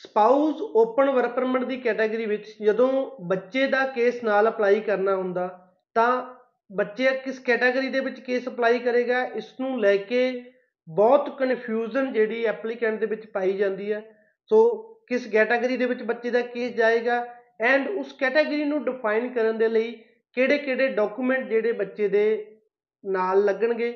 Spouse open work permit ਦੀ category ਵਿੱਚ ਜਦੋਂ ਬੱਚੇ ਦਾ ਕੇਸ ਨਾਲ ਅਪਲਾਈ ਕਰਨਾ ਹੁੰਦਾ, ਤਾਂ ਬੱਚੇ ਕਿਸ ਕੈਟਾਗਰੀ ਦੇ ਵਿੱਚ ਕੇਸ ਅਪਲਾਈ ਕਰੇਗਾ ਇਸ ਨੂੰ ਲੈ ਕੇ ਬਹੁਤ ਕਨਫਿਊਜ਼ਨ ਜਿਹੜੀ ਐਪਲੀਕੈਂਟ ਦੇ ਵਿੱਚ ਪਾਈ ਜਾਂਦੀ ਹੈ। ਸੋ ਕਿਸ ਕੈਟਾਗਰੀ ਦੇ ਵਿੱਚ ਬੱਚੇ ਦਾ ਕੇਸ ਜਾਏਗਾ ਐਂਡ ਉਸ ਕੈਟਾਗਰੀ ਨੂੰ ਡਿਫਾਈਨ ਕਰਨ ਦੇ ਲਈ ਕਿਹੜੇ ਕਿਹੜੇ ਡਾਕੂਮੈਂਟ ਜਿਹੜੇ ਬੱਚੇ ਦੇ ਨਾਲ ਲੱਗਣਗੇ,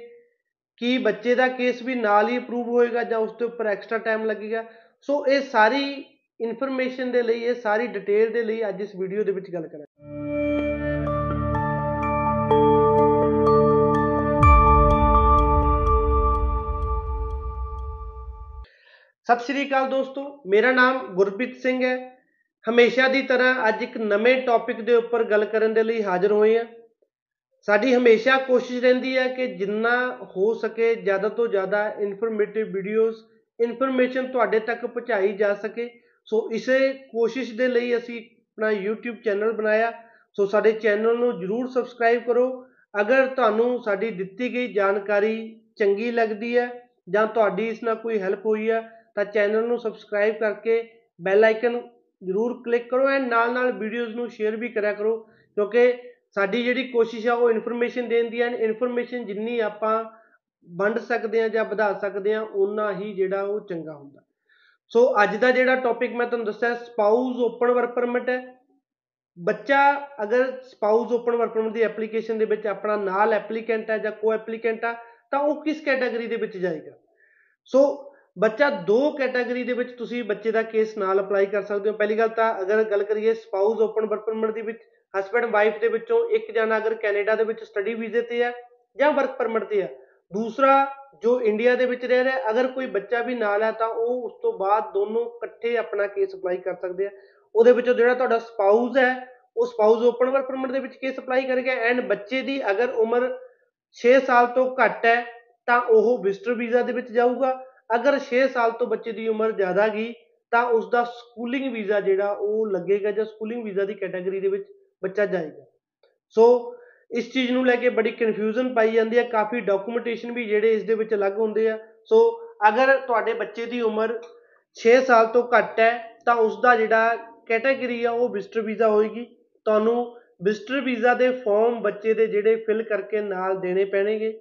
ਕੀ ਬੱਚੇ ਦਾ ਕੇਸ ਵੀ ਨਾਲ ਹੀ ਅਪਰੂਵ ਹੋਏਗਾ ਜਾਂ ਉਸ ਦੇ ਉੱਪਰ ਐਕਸਟਰਾ ਟਾਈਮ ਲੱਗੇਗਾ। ਸੋ ਇਹ ਸਾਰੀ ਇਨਫੋਰਮੇਸ਼ਨ ਦੇ ਲਈ, ਇਹ ਸਾਰੀ ਡਿਟੇਲ ਦੇ ਲਈ ਅੱਜ ਇਸ ਵੀਡੀਓ ਦੇ ਵਿੱਚ ਗੱਲ ਕਰਾਂਗੇ। ਸਤਿ ਸ਼੍ਰੀ ਅਕਾਲ ਦੋਸਤੋ, ਮੇਰਾ ਨਾਮ ਗੁਰਪ੍ਰੀਤ ਸਿੰਘ ਹੈ। ਹਮੇਸ਼ਾ ਦੀ ਤਰ੍ਹਾਂ ਅੱਜ ਇੱਕ ਨਵੇਂ ਟੌਪਿਕ ਦੇ ਉੱਪਰ ਗੱਲ ਕਰਨ ਦੇ ਲਈ ਹਾਜ਼ਰ ਹੋਏ ਹਾਂ। ਸਾਡੀ ਹਮੇਸ਼ਾ ਕੋਸ਼ਿਸ਼ ਰਹਿੰਦੀ ਹੈ ਕਿ ਜਿੰਨਾ ਹੋ ਸਕੇ, ਜ਼ਿਆਦਾ ਤੋਂ ਜ਼ਿਆਦਾ ਇਨਫੋਰਮੇਟਿਵ ਵੀਡੀਓਜ਼ ਇਨਫੋਰਮੇਸ਼ਨ ਤੁਹਾਡੇ ਤੱਕ ਪਹੁੰਚਾਈ ਜਾ ਸਕੇ। ਸੋ ਇਸੇ ਕੋਸ਼ਿਸ਼ ਦੇ ਲਈ ਅਸੀਂ ਆਪਣਾ YouTube ਚੈਨਲ ਬਣਾਇਆ। ਸੋ ਸਾਡੇ ਚੈਨਲ ਨੂੰ ਜਰੂਰ ਸਬਸਕ੍ਰਾਈਬ ਕਰੋ। ਅਗਰ ਤੁਹਾਨੂੰ ਸਾਡੀ ਦਿੱਤੀ ਗਈ ਜਾਣਕਾਰੀ ਚੰਗੀ ਲੱਗਦੀ ਹੈ ਜਾਂ ਤੁਹਾਡੀ ਇਸ ਨਾਲ ਕੋਈ ਹੈਲਪ ਹੋਈ ਹੈ, ਤਾਂ ਚੈਨਲ ਨੂੰ ਸਬਸਕ੍ਰਾਈਬ ਕਰਕੇ ਬੈਲ ਆਈਕਨ ਜਰੂਰ ਕਲਿੱਕ ਕਰੋ ਐਂਡ ਨਾਲ ਨਾਲ ਵੀਡੀਓਜ਼ ਨੂੰ ਸ਼ੇਅਰ ਵੀ ਕਰਿਆ ਕਰੋ। ਕਿਉਂਕਿ ਸਾਡੀ ਜਿਹੜੀ ਕੋਸ਼ਿਸ਼ ਆ ਉਹ ਇਨਫੋਰਮੇਸ਼ਨ ਦੇਣ ਦੀ ਹੈ। ਇਨਫੋਰਮੇਸ਼ਨ ਜਿੰਨੀ ਆਪਾਂ ਵੰਡ ਸਕਦੇ ਆ ਜਾਂ ਵਧਾ ਸਕਦੇ ਆ ਉਨਾ ਹੀ ਜਿਹੜਾ ਉਹ ਚੰਗਾ ਹੁੰਦਾ। ਸੋ ਅੱਜ ਦਾ ਜਿਹੜਾ ਟੌਪਿਕ ਮੈਂ ਤੁਹਾਨੂੰ ਦੱਸਿਆ ਸਪਾਊਸ ਓਪਨ ਵਰਕ ਪਰਮਿਟ ਹੈ। ਬੱਚਾ ਅਗਰ ਸਪਾਊਸ ਓਪਨ ਵਰਕ ਪਰਮਿਟ ਦੀ ਐਪਲੀਕੇਸ਼ਨ ਦੇ ਵਿੱਚ ਆਪਣਾ ਨਾਲ ਐਪਲੀਕੈਂਟ ਹੈ ਜਾਂ ਕੋ ਐਪਲੀਕੈਂਟ ਆ, ਤਾਂ ਉਹ ਕਿਸ ਕੈਟਾਗਰੀ ਦੇ ਵਿੱਚ ਜਾਏਗਾ? ਸੋ ਬੱਚਾ ਦੋ ਕੈਟਾਗਰੀ ਦੇ ਵਿੱਚ ਤੁਸੀਂ ਬੱਚੇ ਦਾ ਕੇਸ ਨਾਲ ਅਪਲਾਈ ਕਰ ਸਕਦੇ ਹੋ। ਪਹਿਲੀ ਗੱਲ ਤਾਂ ਅਗਰ ਗੱਲ ਕਰੀਏ ਸਪਾਊਸ ਓਪਨ ਵਰਕ ਪਰਮਿਟ ਦੇ ਵਿੱਚ ਹਸਬੰਡ ਵਾਈਫ ਦੇ ਵਿੱਚੋਂ ਇੱਕ ਜਣਾ ਅਗਰ ਕੈਨੇਡਾ ਦੇ ਵਿੱਚ ਸਟੱਡੀ ਵੀਜ਼ੇ ਤੇ ਹੈ ਜਾਂ ਵਰਕ ਪਰਮਿਟ ਤੇ ਹੈ ਦੂਸਰਾ, ਜੋ ਇੰਡੀਆ ਦੇ ਵਿੱਚ ਰਹਿ ਰਿਹਾ, ਅਗਰ ਕੋਈ ਬੱਚਾ ਵੀ ਨਾਲ ਹੈ, ਤਾਂ ਉਹ ਉਸ ਤੋਂ ਬਾਅਦ ਦੋਨੋਂ ਇਕੱਠੇ ਆਪਣਾ ਕੇਸ ਅਪਲਾਈ ਕਰ ਸਕਦੇ ਆ। ਉਹਦੇ ਵਿੱਚੋਂ ਜਿਹੜਾ ਤੁਹਾਡਾ ਸਪਾਊਸ ਹੈ, ਉਹ ਸਪਾਊਸ ਓਪਨ ਵਰਕ ਪਰਮਿਟ ਦੇ ਵਿੱਚ ਕੇਸ ਅਪਲਾਈ ਕਰੇਗਾ ਐਂਡ ਬੱਚੇ ਦੀ ਅਗਰ ਉਮਰ 6 ਸਾਲ ਤੋਂ ਘੱਟ ਹੈ, ਤਾਂ ਉਹ ਵਿਜ਼ਟਰ ਵੀਜ਼ਾ ਦੇ ਵਿੱਚ ਜਾਊਗਾ। ਅਗਰ 6 ਸਾਲ ਤੋਂ ਬੱਚੇ ਦੀ ਉਮਰ ਜ਼ਿਆਦਾ ਗਈ, ਤਾਂ ਉਸ ਦਾ ਸਕੂਲਿੰਗ ਵੀਜ਼ਾ ਜਿਹੜਾ, ਉਹ ਲੱਗੇਗਾ ਜਾਂ ਸਕੂਲਿੰਗ ਵੀਜ਼ਾ ਦੀ ਕੈਟਾਗਰੀ ਦੇ ਵਿੱਚ ਬੱਚਾ ਜਾਏਗਾ। ਸੋ ਇਸ ਚੀਜ਼ ਨੂੰ ਲੈ ਕੇ ਬੜੀ ਕਨਫਿਊਜ਼ਨ ਪਾਈ ਜਾਂਦੀ ਹੈ, ਕਾਫੀ ਡਾਕੂਮੈਂਟੇਸ਼ਨ ਵੀ ਜਿਹੜੇ ਇਸ ਦੇ ਵਿੱਚ ਅਲੱਗ ਹੁੰਦੇ ਆ। ਸੋ ਅਗਰ ਤੁਹਾਡੇ ਬੱਚੇ ਦੀ ਉਮਰ 6 ਸਾਲ ਤੋਂ ਘੱਟ ਹੈ, ਤਾਂ ਉਸ ਦਾ ਜਿਹੜਾ ਕੈਟਾਗਰੀ ਆ, ਉਹ ਵਿਜ਼ਟਰ ਵੀਜ਼ਾ ਹੋਏਗੀ। ਤੁਹਾਨੂੰ ਵਿਜ਼ਟਰ ਵੀਜ਼ਾ ਦੇ ਫਾਰਮ ਬੱਚੇ ਦੇ ਜਿਹੜੇ ਫਿਲ ਕਰਕੇ ਨਾਲ ਦੇਣੇ ਪੈਣਗੇ।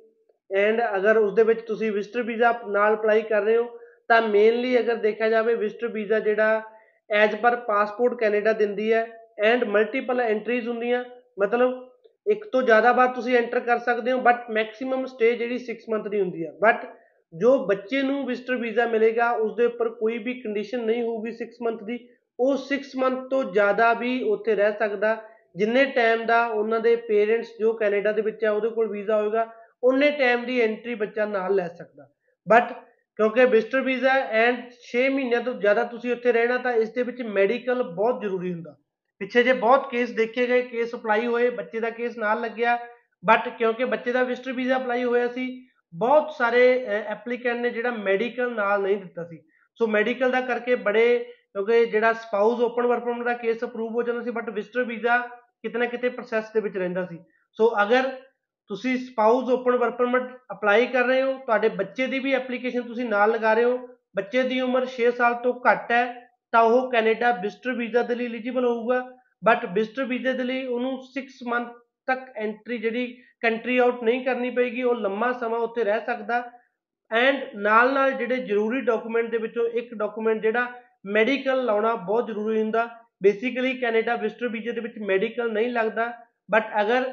ਐਂਡ ਅਗਰ ਉਸ ਦੇ ਵਿੱਚ ਤੁਸੀਂ ਵਿਜ਼ਟਰ ਵੀਜ਼ਾ ਨਾਲ ਅਪਲਾਈ ਕਰ ਰਹੇ ਹੋ, ਤਾਂ ਮੇਨਲੀ ਅਗਰ ਦੇਖਿਆ ਜਾਵੇ ਵਿਜ਼ਟਰ ਵੀਜ਼ਾ ਜਿਹੜਾ ਐਜ਼ ਪਰ ਪਾਸਪੋਰਟ ਕੈਨੇਡਾ ਦਿੰਦੀ ਹੈ ਐਂਡ ਮਲਟੀਪਲ ਐਂਟਰੀਜ਼ ਹੁੰਦੀਆਂ। ਮਤਲਬ ਇੱਕ ਤੋਂ ਜ਼ਿਆਦਾ ਵਾਰ ਤੁਸੀਂ ਐਂਟਰ ਕਰ ਸਕਦੇ ਹੋ ਬਟ ਮੈਕਸਿਮਮ ਸਟੇ ਜਿਹੜੀ 6 ਮੰਥ ਦੀ ਹੁੰਦੀ ਹੈ ਬਟ ਜੋ ਬੱਚੇ ਨੂੰ ਵਿਜ਼ਟਰ ਵੀਜ਼ਾ ਮਿਲੇਗਾ ਉਸ ਦੇ ਉੱਪਰ ਕੋਈ ਵੀ ਕੰਡੀਸ਼ਨ ਨਹੀਂ ਹੋਊਗੀ 6 ਮੰਥ ਦੀ, ਉਹ 6 ਮੰਥ ਤੋਂ ਜ਼ਿਆਦਾ ਵੀ ਉੱਥੇ ਰਹਿ ਸਕਦਾ। ਜਿੰਨੇ ਟਾਈਮ ਦਾ ਉਹਨਾਂ ਦੇ ਪੇਰੈਂਟਸ ਜੋ ਕੈਨੇਡਾ ਦੇ ਵਿੱਚ ਹੈ ਉਹਦੇ ਕੋਲ ਵੀਜ਼ਾ ਹੋਏਗਾ, ਉਹਨੇ ਟਾਈਮ ਦੀ ਐਂਟਰੀ ਬੱਚਾ ਨਾਲ ਲੈ ਸਕਦਾ। ਬਟ ਕਿਉਂਕਿ ਵਿਜ਼ਟਰ ਵੀਜ਼ਾ ਐਂਡ 6 ਮਹੀਨਿਆਂ ਤੋਂ ਜ਼ਿਆਦਾ ਤੁਸੀਂ ਉੱਥੇ ਰਹਿਣਾ, ਤਾਂ ਇਸ ਦੇ ਵਿੱਚ ਮੈਡੀਕਲ ਬਹੁਤ ਜ਼ਰੂਰੀ ਹੁੰਦਾ। ਪਿੱਛੇ ਜੇ ਬਹੁਤ ਕੇਸ ਦੇਖੇ ਗਏ ਕੇਸ ਅਪਲਾਈ ਹੋਏ, ਬੱਚੇ ਦਾ ਕੇਸ ਨਾਲ ਲੱਗਿਆ ਬਟ ਕਿਉਂਕਿ ਬੱਚੇ ਦਾ ਵਿਜ਼ਟਰ ਵੀਜ਼ਾ ਅਪਲਾਈ ਹੋਇਆ ਸੀ, ਬਹੁਤ ਸਾਰੇ ਐਪਲੀਕੈਂਟ ਨੇ ਜਿਹੜਾ ਮੈਡੀਕਲ ਨਾਲ ਨਹੀਂ ਦਿੱਤਾ ਸੀ। ਸੋ ਮੈਡੀਕਲ ਦਾ ਕਰਕੇ ਬੜੇ, ਕਿਉਂਕਿ ਜਿਹੜਾ ਸਪਾਊਸ ਓਪਨ ਵਰਕ ਪਰਮਿਟ ਦਾ ਕੇਸ ਅਪਰੂਵ ਹੋ ਜਾਂਦਾ ਸੀ ਬਟ ਵਿਜ਼ਟਰ ਵੀਜ਼ਾ ਕਿਤੇ ਨਾ ਕਿਤੇ ਪ੍ਰੋਸੈਸ ਦੇ ਵਿੱਚ ਰਹਿੰਦਾ ਸੀ। ਸੋ ਅਗਰ ਤੁਸੀਂ spouse open work permit apply ਕਰ ਰਹੇ ਹੋ, ਤੁਹਾਡੇ ਬੱਚੇ ਦੀ ਵੀ ਐਪਲੀਕੇਸ਼ਨ ਤੁਸੀਂ ਨਾਲ ਲਗਾ ਰਹੇ ਹੋ, ਬੱਚੇ ਦੀ ਉਮਰ 6 ਸਾਲ ਤੋਂ ਘੱਟ ਹੈ ਤਾਂ ਉਹ ਕੈਨੇਡਾ ਵਿਜ਼ਟਰ ਵੀਜ਼ਾ ਦੇ ਲਈ ਐਲੀਜੀਬਲ ਹੋਊਗਾ ਬਟ ਵਿਜ਼ਟਰ ਵੀਜ਼ੇ ਦੇ ਲਈ ਉਹਨੂੰ 6 ਮੰਥ ਤੱਕ ਐਂਟਰੀ ਜਿਹੜੀ ਕੰਟਰੀ ਆਊਟ ਨਹੀਂ ਕਰਨੀ ਪਏਗੀ, ਉਹ ਲੰਮਾ ਸਮਾਂ ਉੱਥੇ ਰਹਿ ਸਕਦਾ ਐਂਡ ਨਾਲ ਨਾਲ ਜਿਹੜੇ ਜ਼ਰੂਰੀ ਡਾਕੂਮੈਂਟ ਦੇ ਵਿੱਚੋਂ ਇੱਕ ਡਾਕੂਮੈਂਟ ਜਿਹੜਾ ਮੈਡੀਕਲ ਲਾਉਣਾ ਬਹੁਤ ਜ਼ਰੂਰੀ ਹੁੰਦਾ ਬੇਸਿਕਲੀ ਕੈਨੇਡਾ ਵਿਜ਼ਟਰ ਵੀਜ਼ੇ ਦੇ ਵਿੱਚ ਮੈਡੀਕਲ ਨਹੀਂ ਲੱਗਦਾ ਬਟ ਅਗਰ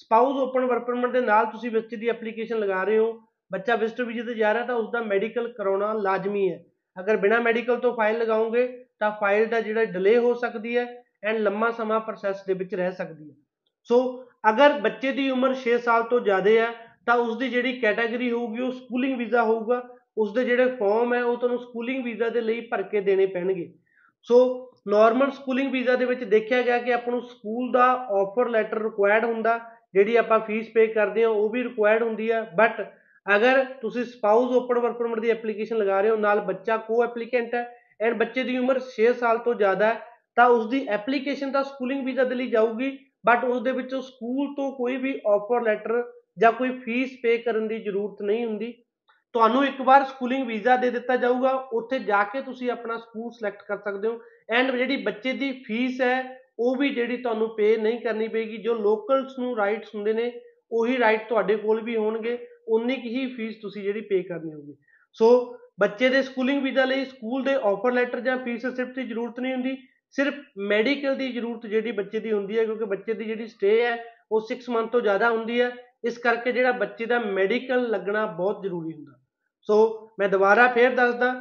ਸਪਾਊਸ ਓਪਨ ਵਰਕ ਪਰਮਿਟ ਦੇ ਨਾਲ ਤੁਸੀਂ ਬੱਚੇ ਦੀ ਐਪਲੀਕੇਸ਼ਨ ਲਗਾ ਰਹੇ ਹੋ, ਬੱਚਾ ਵਿਜ਼ਟਰ ਵੀਜ਼ੇ ਤੇ ਜਾ ਰਿਹਾ ਤਾਂ ਉਸ ਦਾ ਮੈਡੀਕਲ ਕਰਾਉਣਾ ਲਾਜ਼ਮੀ ਹੈ। ਅਗਰ ਬਿਨਾ ਮੈਡੀਕਲ ਤੋਂ ਫਾਈਲ ਲਗਾਉਂਗੇ ਤਾਂ ਫਾਈਲ ਦਾ ਜਿਹੜਾ ਡਿਲੇ ਹੋ ਸਕਦੀ ਹੈ ਐਂਡ ਲੰਮਾ ਸਮਾਂ ਪ੍ਰੋਸੈਸ ਦੇ ਵਿੱਚ ਰਹਿ ਸਕਦੀ ਹੈ। ਸੋ ਅਗਰ ਬੱਚੇ ਦੀ ਉਮਰ 6 ਸਾਲ ਤੋਂ ਜ਼ਿਆਦਾ ਹੈ, ਤਾਂ ਉਸ ਦੀ ਜਿਹੜੀ ਕੈਟਾਗਰੀ ਹੋਊਗੀ, ਉਹ ਸਕੂਲਿੰਗ ਵੀਜ਼ਾ ਹੋਊਗਾ। ਉਸ ਦੇ ਜਿਹੜੇ ਫਾਰਮ ਹੈ, ਉਹ ਤੁਹਾਨੂੰ ਸਕੂਲਿੰਗ ਵੀਜ਼ਾ ਦੇ ਲਈ ਭਰ ਕੇ ਦੇਣੇ ਪੈਣਗੇ। ਸੋ ਨਾਰਮਲ ਸਕੂਲਿੰਗ ਵੀਜ਼ਾ ਦੇ ਵਿੱਚ ਦੇਖਿਆ ਗਿਆ ਕਿ ਆਪਾਂ ਨੂੰ ਸਕੂਲ ਦਾ ਆਫਰ ਲੈਟਰ ਰਿਕੁਆਇਰਡ ਹੁੰਦਾ, ਜਿਹੜੀ ਆਪਾਂ ਫੀਸ ਪੇ ਕਰਦੇ ਹਾਂ, ਉਹ ਵੀ ਰਿਕੁਆਇਰਡ ਹੁੰਦੀ ਹੈ। ਬਟ ਅਗਰ ਤੁਸੀਂ ਸਪਾਊਸ ਓਪਨ ਵਰਕ ਪਰਮਿਟ ਦੀ ਐਪਲੀਕੇਸ਼ਨ ਲਗਾ ਰਹੇ ਹੋ, ਨਾਲ ਬੱਚਾ ਕੋ ਐਪਲੀਕੈਂਟ ਹੈ ਐਂਡ ਬੱਚੇ ਦੀ ਉਮਰ 6 ਸਾਲ ਤੋਂ ਜ਼ਿਆਦਾ ਹੈ, ਤਾਂ ਉਸ ਦੀ ਐਪਲੀਕੇਸ਼ਨ ਤਾਂ ਸਕੂਲਿੰਗ ਵੀਜ਼ਾ ਦੇ ਲਈ ਜਾਊਗੀ ਬਟ ਉਸ ਦੇ ਵਿੱਚੋਂ ਸਕੂਲ ਤੋਂ ਕੋਈ ਵੀ ਆਫਰ ਲੈਟਰ ਜਾਂ ਕੋਈ ਫੀਸ ਪੇ ਕਰਨ ਦੀ ਜ਼ਰੂਰਤ ਨਹੀਂ ਹੁੰਦੀ। ਤੁਹਾਨੂੰ ਇੱਕ ਵਾਰ ਸਕੂਲਿੰਗ ਵੀਜ਼ਾ ਦੇ ਦਿੱਤਾ ਜਾਊਗਾ, ਉੱਥੇ ਜਾ ਕੇ ਤੁਸੀਂ ਆਪਣਾ ਸਕੂਲ ਸਿਲੈਕਟ ਕਰ ਸਕਦੇ ਹੋ ਐਂਡ ਜਿਹੜੀ ਬੱਚੇ ਦੀ ਫੀਸ ਹੈ, ਉਹ ਵੀ ਜਿਹੜੀ ਤੁਹਾਨੂੰ ਪੇ ਨਹੀਂ ਕਰਨੀ ਪਏਗੀ, ਜੋ ਲੋਕਲਸ ਨੂੰ ਰਾਈਟਸ ਹੁੰਦੇ ਨੇ, ਉਹੀ ਰਾਈਟ ਤੁਹਾਡੇ ਕੋਲ ਵੀ ਹੋਣਗੇ। ਉਨੀ ਕੁ ਹੀ ਫੀਸ ਤੁਸੀਂ ਜਿਹੜੀ ਪੇ ਕਰਨੀ ਹੋਊਗੀ। ਸੋ ਬੱਚੇ ਦੇ ਸਕੂਲਿੰਗ ਵੀਜ਼ਾ ਲਈ ਸਕੂਲ ਦੇ ਆਫਰ ਲੈਟਰ ਜਾਂ ਫੀਸ ਰਿਸਿਪਟ ਦੀ ਜ਼ਰੂਰਤ ਨਹੀਂ ਹੁੰਦੀ, ਸਿਰਫ ਮੈਡੀਕਲ ਦੀ ਜ਼ਰੂਰਤ ਜਿਹੜੀ ਬੱਚੇ ਦੀ ਹੁੰਦੀ ਹੈ, ਕਿਉਂਕਿ ਬੱਚੇ ਦੀ ਜਿਹੜੀ ਸਟੇ ਹੈ, ਉਹ 6 ਮੰਥ ਤੋਂ ਜ਼ਿਆਦਾ ਹੁੰਦੀ ਹੈ। ਇਸ ਕਰਕੇ ਜਿਹੜਾ ਬੱਚੇ ਦਾ ਮੈਡੀਕਲ ਲੱਗਣਾ ਬਹੁਤ ਜ਼ਰੂਰੀ ਹੁੰਦਾ। ਸੋ ਮੈਂ ਦੁਬਾਰਾ ਫੇਰ ਦੱਸਦਾ,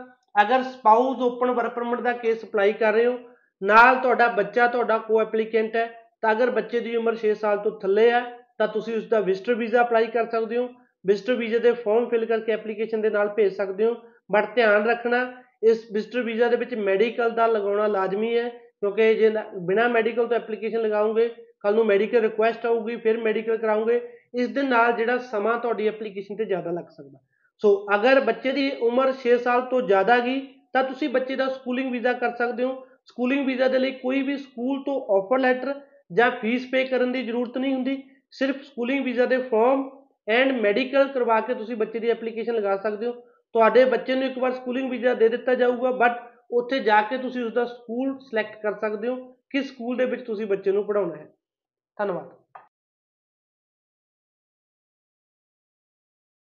ਅਗਰ ਸਪਾਊਸ ਓਪਨ ਵਰਕ ਪਰਮਿਟ ਦਾ ਕੇਸ ਅਪਲਾਈ ਕਰ ਰਹੇ ਹੋ, ਨਾਲ ਤੁਹਾਡਾ ਬੱਚਾ ਤੁਹਾਡਾ ਕੋ ਐਪਲੀਕੈਂਟ ਹੈ, ਤਾਂ ਅਗਰ ਬੱਚੇ ਦੀ ਉਮਰ 6 ਸਾਲ ਤੋਂ ਥੱਲੇ ਹੈ, ਤਾਂ ਤੁਸੀਂ ਉਸ ਦਾ ਵਿਜ਼ਟਰ ਵੀਜ਼ਾ ਅਪਲਾਈ ਕਰ ਸਕਦੇ ਹੋ। ਵਿਜ਼ਟਰ ਵੀਜ਼ੇ ਦੇ ਫਾਰਮ ਫਿਲ ਕਰਕੇ ਐਪਲੀਕੇਸ਼ਨ ਦੇ ਨਾਲ ਭੇਜ ਸਕਦੇ ਹੋ। ਬਟ ਧਿਆਨ ਰੱਖਣਾ, ਇਸ ਵਿਜ਼ਟਰ ਵੀਜ਼ਾ ਦੇ ਵਿੱਚ ਮੈਡੀਕਲ ਦਾ ਲਗਾਉਣਾ ਲਾਜ਼ਮੀ ਹੈ, ਕਿਉਂਕਿ ਜੇ ਬਿਨਾ ਮੈਡੀਕਲ ਤੋਂ ਐਪਲੀਕੇਸ਼ਨ ਲਗਾਉਂਗੇ ਕੱਲ ਨੂੰ ਮੈਡੀਕਲ ਰਿਕੁਐਸਟ ਆਊਗੀ, ਫਿਰ ਮੈਡੀਕਲ ਕਰਾਉਂਗੇ ਇਸ ਦੇ ਨਾਲ ਜਿਹੜਾ ਸਮਾਂ ਤੁਹਾਡੀ ਐਪਲੀਕੇਸ਼ਨ ਤੇ ਜ਼ਿਆਦਾ ਲੱਗ ਸਕਦਾ। ਸੋ ਅਗਰ ਬੱਚੇ ਦੀ ਉਮਰ 6 ਸਾਲ ਤੋਂ ਜ਼ਿਆਦਾ ਗਈ ਤਾਂ ਤੁਸੀਂ ਬੱਚੇ ਦਾ ਸਕੂਲਿੰਗ ਵੀਜ਼ਾ ਕਰ ਸਕਦੇ ਹੋ। ਸਕੂਲਿੰਗ ਵੀਜ਼ਾ ਦੇ ਲਈ ਕੋਈ ਵੀ ਸਕੂਲ ਤੋਂ ਆਫਰ ਲੈਟਰ ਜਾਂ ਫੀਸ ਪੇ ਕਰਨ ਦੀ ਜ਼ਰੂਰਤ ਨਹੀਂ ਹੁੰਦੀ। ਸਿਰਫ ਸਕੂਲਿੰਗ ਵੀਜ਼ਾ ਦੇ ਫਾਰਮ ਐਂਡ ਮੈਡੀਕਲ ਕਰਵਾ ਕੇ ਤੁਸੀਂ ਬੱਚੇ ਦੀ ਐਪਲੀਕੇਸ਼ਨ ਲਗਾ ਸਕਦੇ ਹੋ। ਤੁਹਾਡੇ ਬੱਚੇ ਨੂੰ ਇੱਕ ਵਾਰ ਸਕੂਲਿੰਗ ਵੀਜ਼ਾ ਦੇ ਦਿੱਤਾ ਜਾਊਗਾ ਬਟ ਉੱਥੇ ਜਾ ਕੇ ਤੁਸੀਂ ਉਸ ਦਾ ਸਕੂਲ ਸਿਲੈਕਟ ਕਰ ਸਕਦੇ ਹੋ ਕਿਸ ਸਕੂਲ ਦੇ ਵਿੱਚ ਤੁਸੀਂ ਬੱਚੇ ਨੂੰ ਪੜਾਉਣਾ ਹੈ। ਧੰਨਵਾਦ।